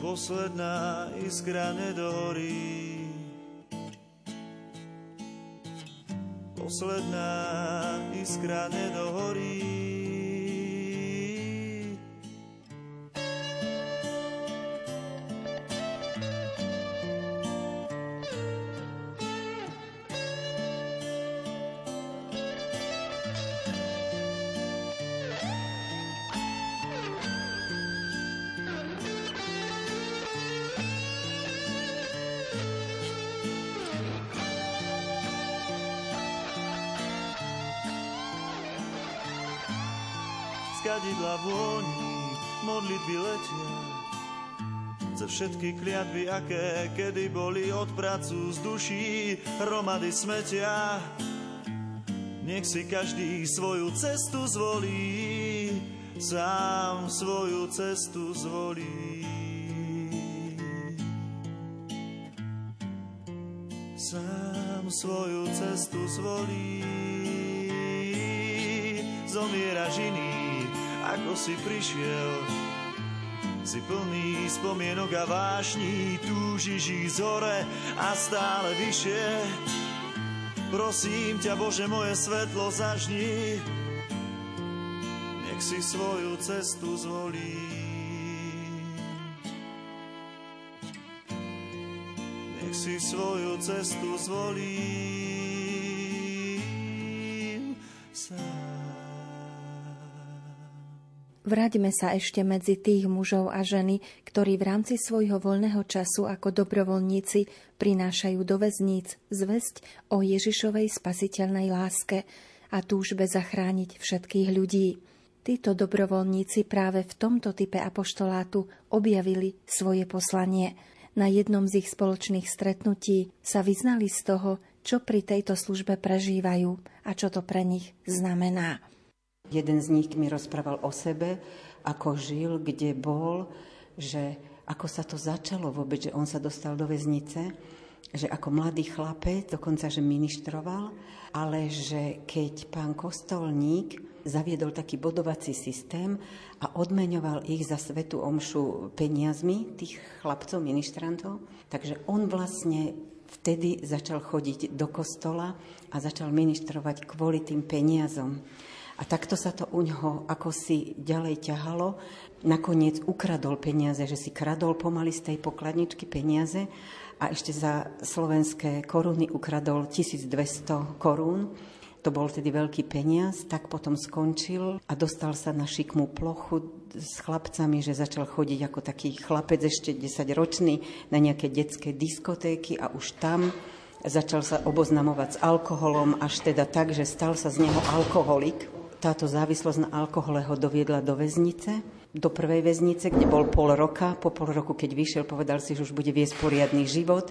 posledná iskra nedohorí. Posledná iskra nedohorí. Kadidla vôni, modlitby letia. Za všetky kliatby, aké kedy boli od pracu z duší, hromady smetia. Nech si každý svoju cestu zvolí, sám svoju cestu zvolí. Sám svoju cestu zvolí. Zomieraš iný, ako si prišiel. Si plný spomienok a vášní, túžiš ísť hore a stále vyššie. Prosím ťa, Bože, moje svetlo zažni, nech si svoju cestu zvolí. Nech si svoju cestu zvolí. Vráťme sa ešte medzi tých mužov a ženy, ktorí v rámci svojho voľného času ako dobrovoľníci prinášajú do väzníc zväzť o Ježišovej spasiteľnej láske a túžbe zachrániť všetkých ľudí. Títo dobrovoľníci práve v tomto type apoštolátu objavili svoje poslanie. Na jednom z ich spoločných stretnutí sa vyznali z toho, čo pri tejto službe prežívajú a čo to pre nich znamená. Jeden z nich mi rozprával o sebe, ako žil, kde bol, že ako sa to začalo vôbec, že on sa dostal do väznice, že ako mladý chlapec, dokonca, že ministroval, ale že keď pán Kostolník zaviedol taký bodovací systém a odmeňoval ich za svetu omšu peniazmi, tých chlapcov, ministrantov, takže on vlastne vtedy začal chodiť do kostola a začal ministrovať kvôli tým peniazom. A takto sa to u ňoho ako si ďalej ťahalo. Nakoniec ukradol peniaze, že si kradol pomaly z tej pokladničky peniaze a ešte za slovenské koruny ukradol 1200 korún. To bol tedy veľký peniaz, tak potom skončil a dostal sa na šikmú plochu s chlapcami, že začal chodiť ako taký chlapec ešte 10 ročný na nejaké detské diskotéky a už tam začal sa oboznamovať s alkoholom až teda tak, že stal sa z neho alkoholik táto závislosť na alkohole ho doviedla do väznice, do prvej väznice, kde bol pol roka. Po pol roku, keď vyšiel, povedal si, že už bude viesť poriadny život.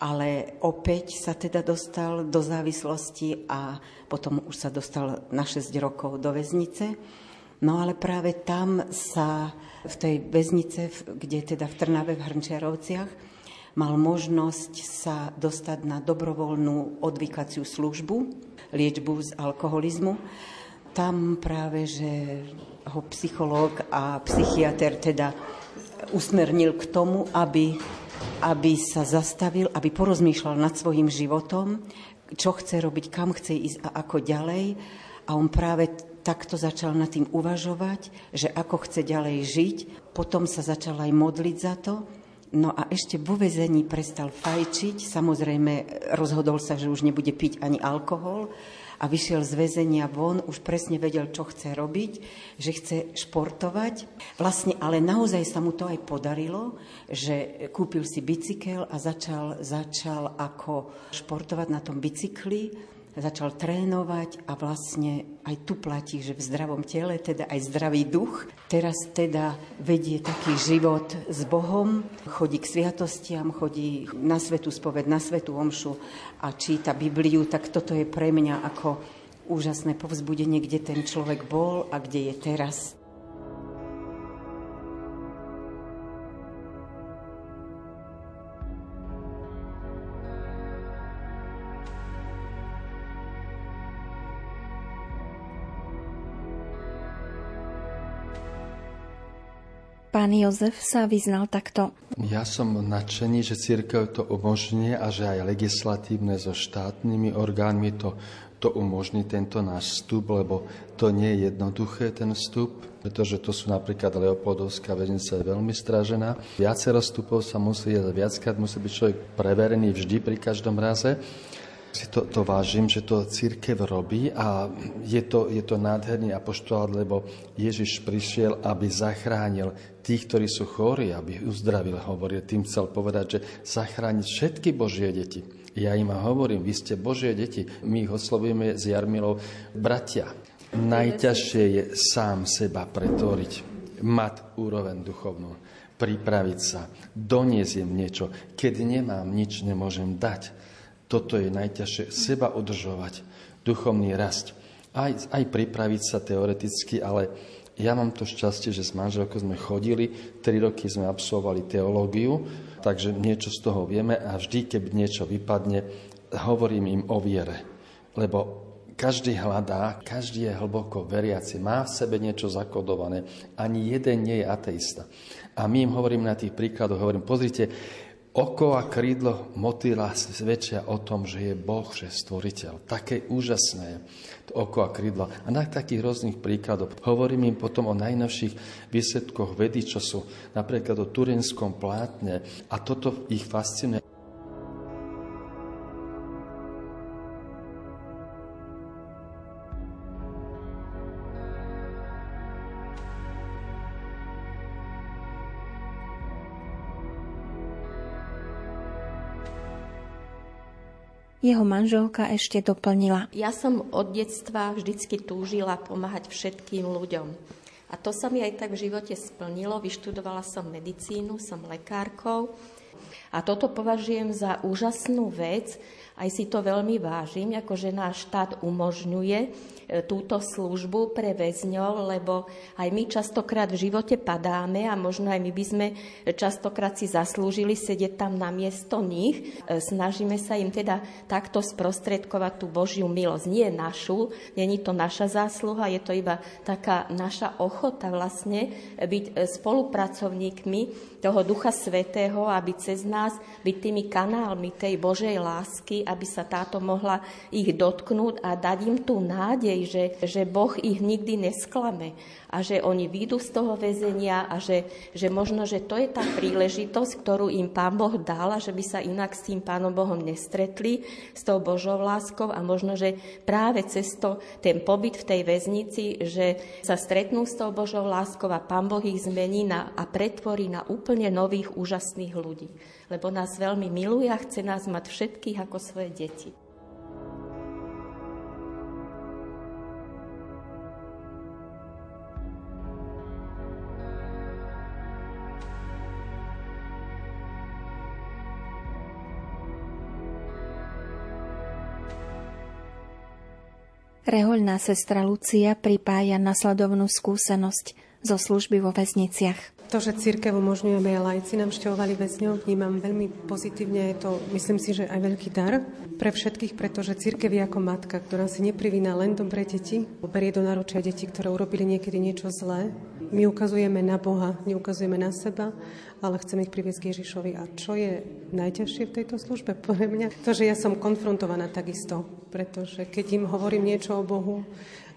Ale opäť sa teda dostal do závislosti a potom už sa dostal na 6 rokov do väznice. No ale práve tam sa v tej väznice, kde teda v Trnave v Hrnčiarovciach, mal možnosť sa dostať na dobrovoľnú odvykaciu službu, liečbu z alkoholizmu tam práve, že ho psychológ a psychiatr teda usmernil k tomu, aby, aby sa zastavil, aby porozmýšľal nad svojim životom, čo chce robiť, kam chce ísť a ako ďalej. A on práve takto začal nad tým uvažovať, že ako chce ďalej žiť. Potom sa začal aj modliť za to. No a ešte vo vezení prestal fajčiť. Samozrejme rozhodol sa, že už nebude piť ani alkohol a vyšiel z väzenia von, už presne vedel, čo chce robiť, že chce športovať. Vlastne, ale naozaj sa mu to aj podarilo, že kúpil si bicykel a začal, začal ako športovať na tom bicykli začal trénovať a vlastne aj tu platí, že v zdravom tele, teda aj zdravý duch. Teraz teda vedie taký život s Bohom, chodí k sviatostiam, chodí na svetu spoved, na svetu omšu a číta Bibliu, tak toto je pre mňa ako úžasné povzbudenie, kde ten človek bol a kde je teraz. Pán Jozef sa vyznal takto. Ja som nadšený, že církev to umožňuje a že aj legislatívne so štátnymi orgánmi to, to umožní tento náš vstup, lebo to nie je jednoduché ten vstup, pretože to sú napríklad Leopoldovská väznica je veľmi stražená. Viacero vstupov sa musí, viackrát musí byť človek preverený vždy pri každom raze si to, to vážim, že to církev robí a je to, je to nádherný apoštolát, lebo Ježiš prišiel, aby zachránil tých, ktorí sú chorí, aby uzdravil, hovorí. Tým chcel povedať, že zachrániť všetky Božie deti. Ja im hovorím, vy ste Božie deti. My ich oslovujeme s Jarmilou bratia. Najťažšie je sám seba pretvoriť, mať úroveň duchovnú, pripraviť sa, doniesť niečo. Keď nemám nič, nemôžem dať toto je najťažšie, seba udržovať, duchovný rast. Aj, aj pripraviť sa teoreticky, ale ja mám to šťastie, že s manželkou sme chodili, tri roky sme absolvovali teológiu, takže niečo z toho vieme a vždy, keď niečo vypadne, hovorím im o viere. Lebo každý hľadá, každý je hlboko veriaci, má v sebe niečo zakodované. Ani jeden nie je ateista. A my im hovorím na tých príkladoch, hovorím, pozrite, Oko a krídlo motýla svedčia o tom, že je Boh, že je stvoriteľ. Také úžasné to oko a krídlo. A na takých rôznych príkladoch hovorím im potom o najnovších výsledkoch vedy, čo sú napríklad o turinskom plátne. A toto ich fascinuje. Jeho manželka ešte doplnila. Ja som od detstva vždycky túžila pomáhať všetkým ľuďom. A to sa mi aj tak v živote splnilo. Vyštudovala som medicínu, som lekárkou. A toto považujem za úžasnú vec. Aj si to veľmi vážim, ako že náš štát umožňuje E, túto službu pre väzňov, lebo aj my častokrát v živote padáme a možno aj my by sme častokrát si zaslúžili sedieť tam na miesto nich. E, snažíme sa im teda takto sprostredkovať tú Božiu milosť. Nie našu, není to naša zásluha, je to iba taká naša ochota vlastne byť e, spolupracovníkmi toho Ducha Svetého, aby cez nás byť tými kanálmi tej Božej lásky, aby sa táto mohla ich dotknúť a dať im tú nádej, že, že Boh ich nikdy nesklame a že oni výjdu z toho väzenia a že, že možno, že to je tá príležitosť, ktorú im Pán Boh dal a že by sa inak s tým Pánom Bohom nestretli, s tou Božou láskou a možno, že práve cez to, ten pobyt v tej väznici, že sa stretnú s tou Božou láskou a Pán Boh ich zmení na, a pretvorí na úplne nových, úžasných ľudí. Lebo nás veľmi miluje a chce nás mať všetkých ako svoje deti. Rehoľná sestra Lucia pripája nasledovnú skúsenosť zo služby vo väzniciach. To, že církev umožňuje, aby aj lajci nám šťovali väzňov, vnímam veľmi pozitívne. Je to, myslím si, že aj veľký dar pre všetkých, pretože církev je ako matka, ktorá si neprivína len dobré deti, berie do náručia deti, ktoré urobili niekedy niečo zlé. My ukazujeme na Boha, neukazujeme na seba ale chcem ich priviesť k Ježišovi. A čo je najťažšie v tejto službe pre mňa? To, že ja som konfrontovaná takisto, pretože keď im hovorím niečo o Bohu,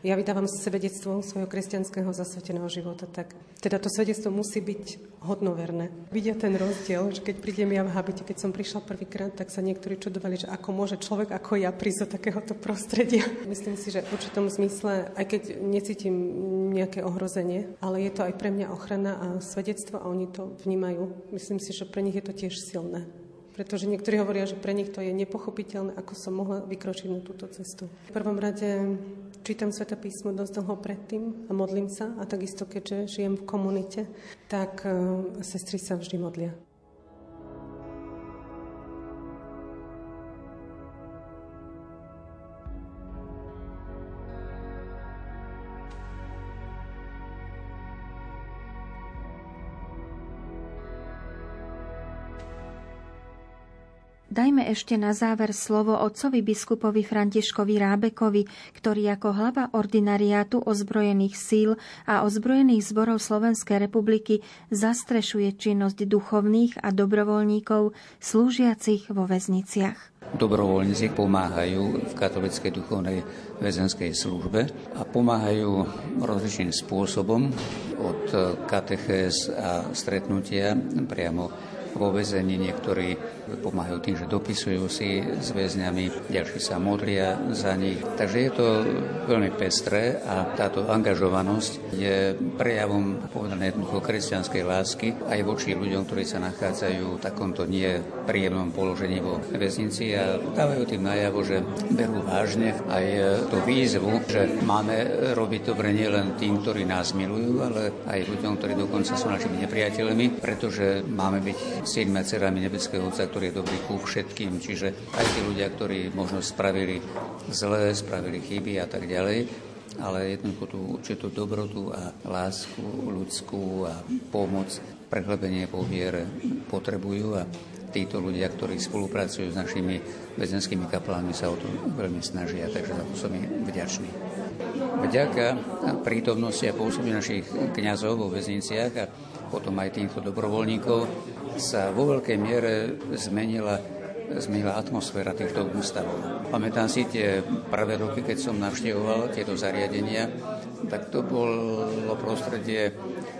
ja vydávam svedectvo svojho kresťanského zasveteného života, tak teda to svedectvo musí byť hodnoverné. Vidia ten rozdiel, že keď prídem ja v habite, keď som prišla prvýkrát, tak sa niektorí čudovali, že ako môže človek ako ja prísť do takéhoto prostredia. Myslím si, že v určitom zmysle, aj keď necítim nejaké ohrozenie, ale je to aj pre mňa ochrana a svedectvo a oni to vnímajú. Myslím si, že pre nich je to tiež silné pretože niektorí hovoria, že pre nich to je nepochopiteľné, ako som mohla vykročiť na túto cestu. V prvom rade čítam Sveta písmo dosť dlho predtým a modlím sa a takisto, keďže žijem v komunite, tak uh, sestry sa vždy modlia. Dajme ešte na záver slovo otcovi biskupovi Františkovi Rábekovi, ktorý ako hlava ordinariátu ozbrojených síl a ozbrojených zborov Slovenskej republiky zastrešuje činnosť duchovných a dobrovoľníkov slúžiacich vo väzniciach. Dobrovoľníci pomáhajú v katolickej duchovnej väzenskej službe a pomáhajú rozličným spôsobom od katechéz a stretnutia priamo vo väzení, niektorí pomáhajú tým, že dopisujú si s väzňami, ďalší sa modlia za nich. Takže je to veľmi pestré a táto angažovanosť je prejavom povedané jednoducho kresťanskej lásky aj voči ľuďom, ktorí sa nachádzajú v takomto nie príjemnom položení vo väznici a dávajú tým najavo, že berú vážne aj tú výzvu, že máme robiť dobre nielen tým, ktorí nás milujú, ale aj ľuďom, ktorí dokonca sú našimi nepriateľmi, pretože máme byť synmi a dcerami nebeského Otca, ktorý je dobrý ku všetkým. Čiže aj tí ľudia, ktorí možno spravili zlé, spravili chyby a tak ďalej, ale jednoducho tú určitú dobrotu a lásku ľudskú a pomoc, prehlebenie po viere potrebujú a títo ľudia, ktorí spolupracujú s našimi väzenskými kaplánmi, sa o to veľmi snažia, takže za to som im vďačný. Vďaka prítomnosti a pôsobeniu našich kňazov vo väzniciach a potom aj týchto dobrovoľníkov sa vo veľkej miere zmenila zmenila atmosféra týchto ústavov. Pamätám si tie prvé roky, keď som navštevoval tieto zariadenia, tak to bolo prostredie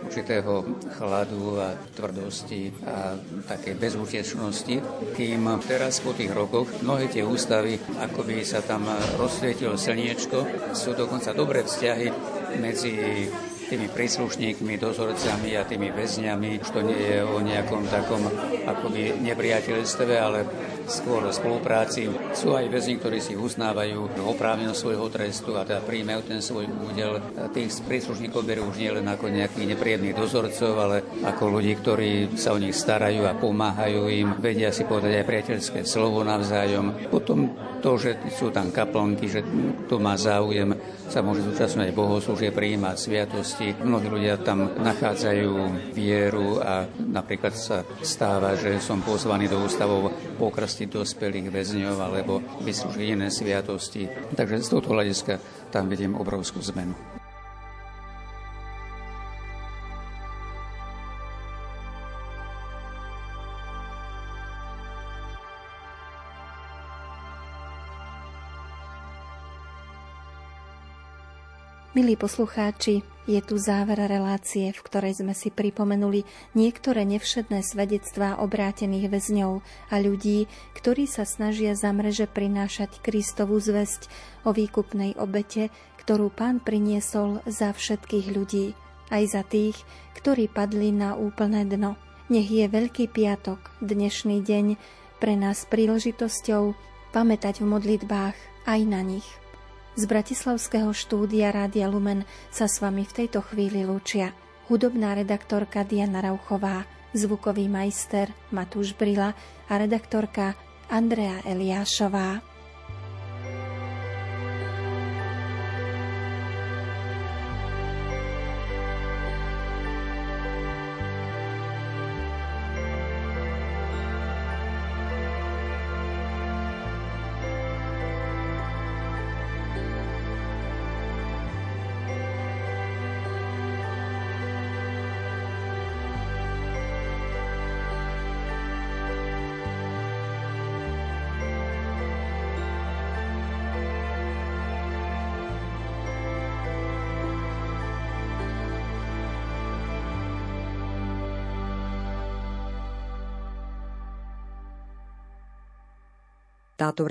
určitého chladu a tvrdosti a takej bezútečnosti, kým teraz po tých rokoch mnohé tie ústavy, ako by sa tam rozsvietilo slniečko, sú dokonca dobré vzťahy medzi tými príslušníkmi, dozorcami a tými väzňami. To nie je o nejakom takom akoby nepriateľstve, ale skôr spolupráci. Sú aj väzni, ktorí si uznávajú oprávnenosť svojho trestu a teda príjmajú ten svoj údel. Tých príslušníkov berú už nielen ako nejakých nepríjemných dozorcov, ale ako ľudí, ktorí sa o nich starajú a pomáhajú im, vedia si povedať aj priateľské slovo navzájom. Potom to, že sú tam kaplnky, že to má záujem, sa môže zúčastňovať bohoslúžie, prijímať sviatosti. Mnohí ľudia tam nachádzajú vieru a napríklad sa stáva, že som pozvaný do ústavov pokrstiť dospelých väzňov alebo vyslúžiť iné sviatosti. Takže z tohto hľadiska tam vidím obrovskú zmenu. Milí poslucháči, je tu záver relácie, v ktorej sme si pripomenuli niektoré nevšetné svedectvá obrátených väzňov a ľudí, ktorí sa snažia za mreže prinášať Kristovú zväzť o výkupnej obete, ktorú pán priniesol za všetkých ľudí, aj za tých, ktorí padli na úplné dno. Nech je Veľký piatok, dnešný deň, pre nás príležitosťou pamätať v modlitbách aj na nich. Z Bratislavského štúdia Rádia Lumen sa s vami v tejto chvíli lúčia hudobná redaktorka Diana Rauchová, zvukový majster Matúš Brila a redaktorka Andrea Eliášová. Táto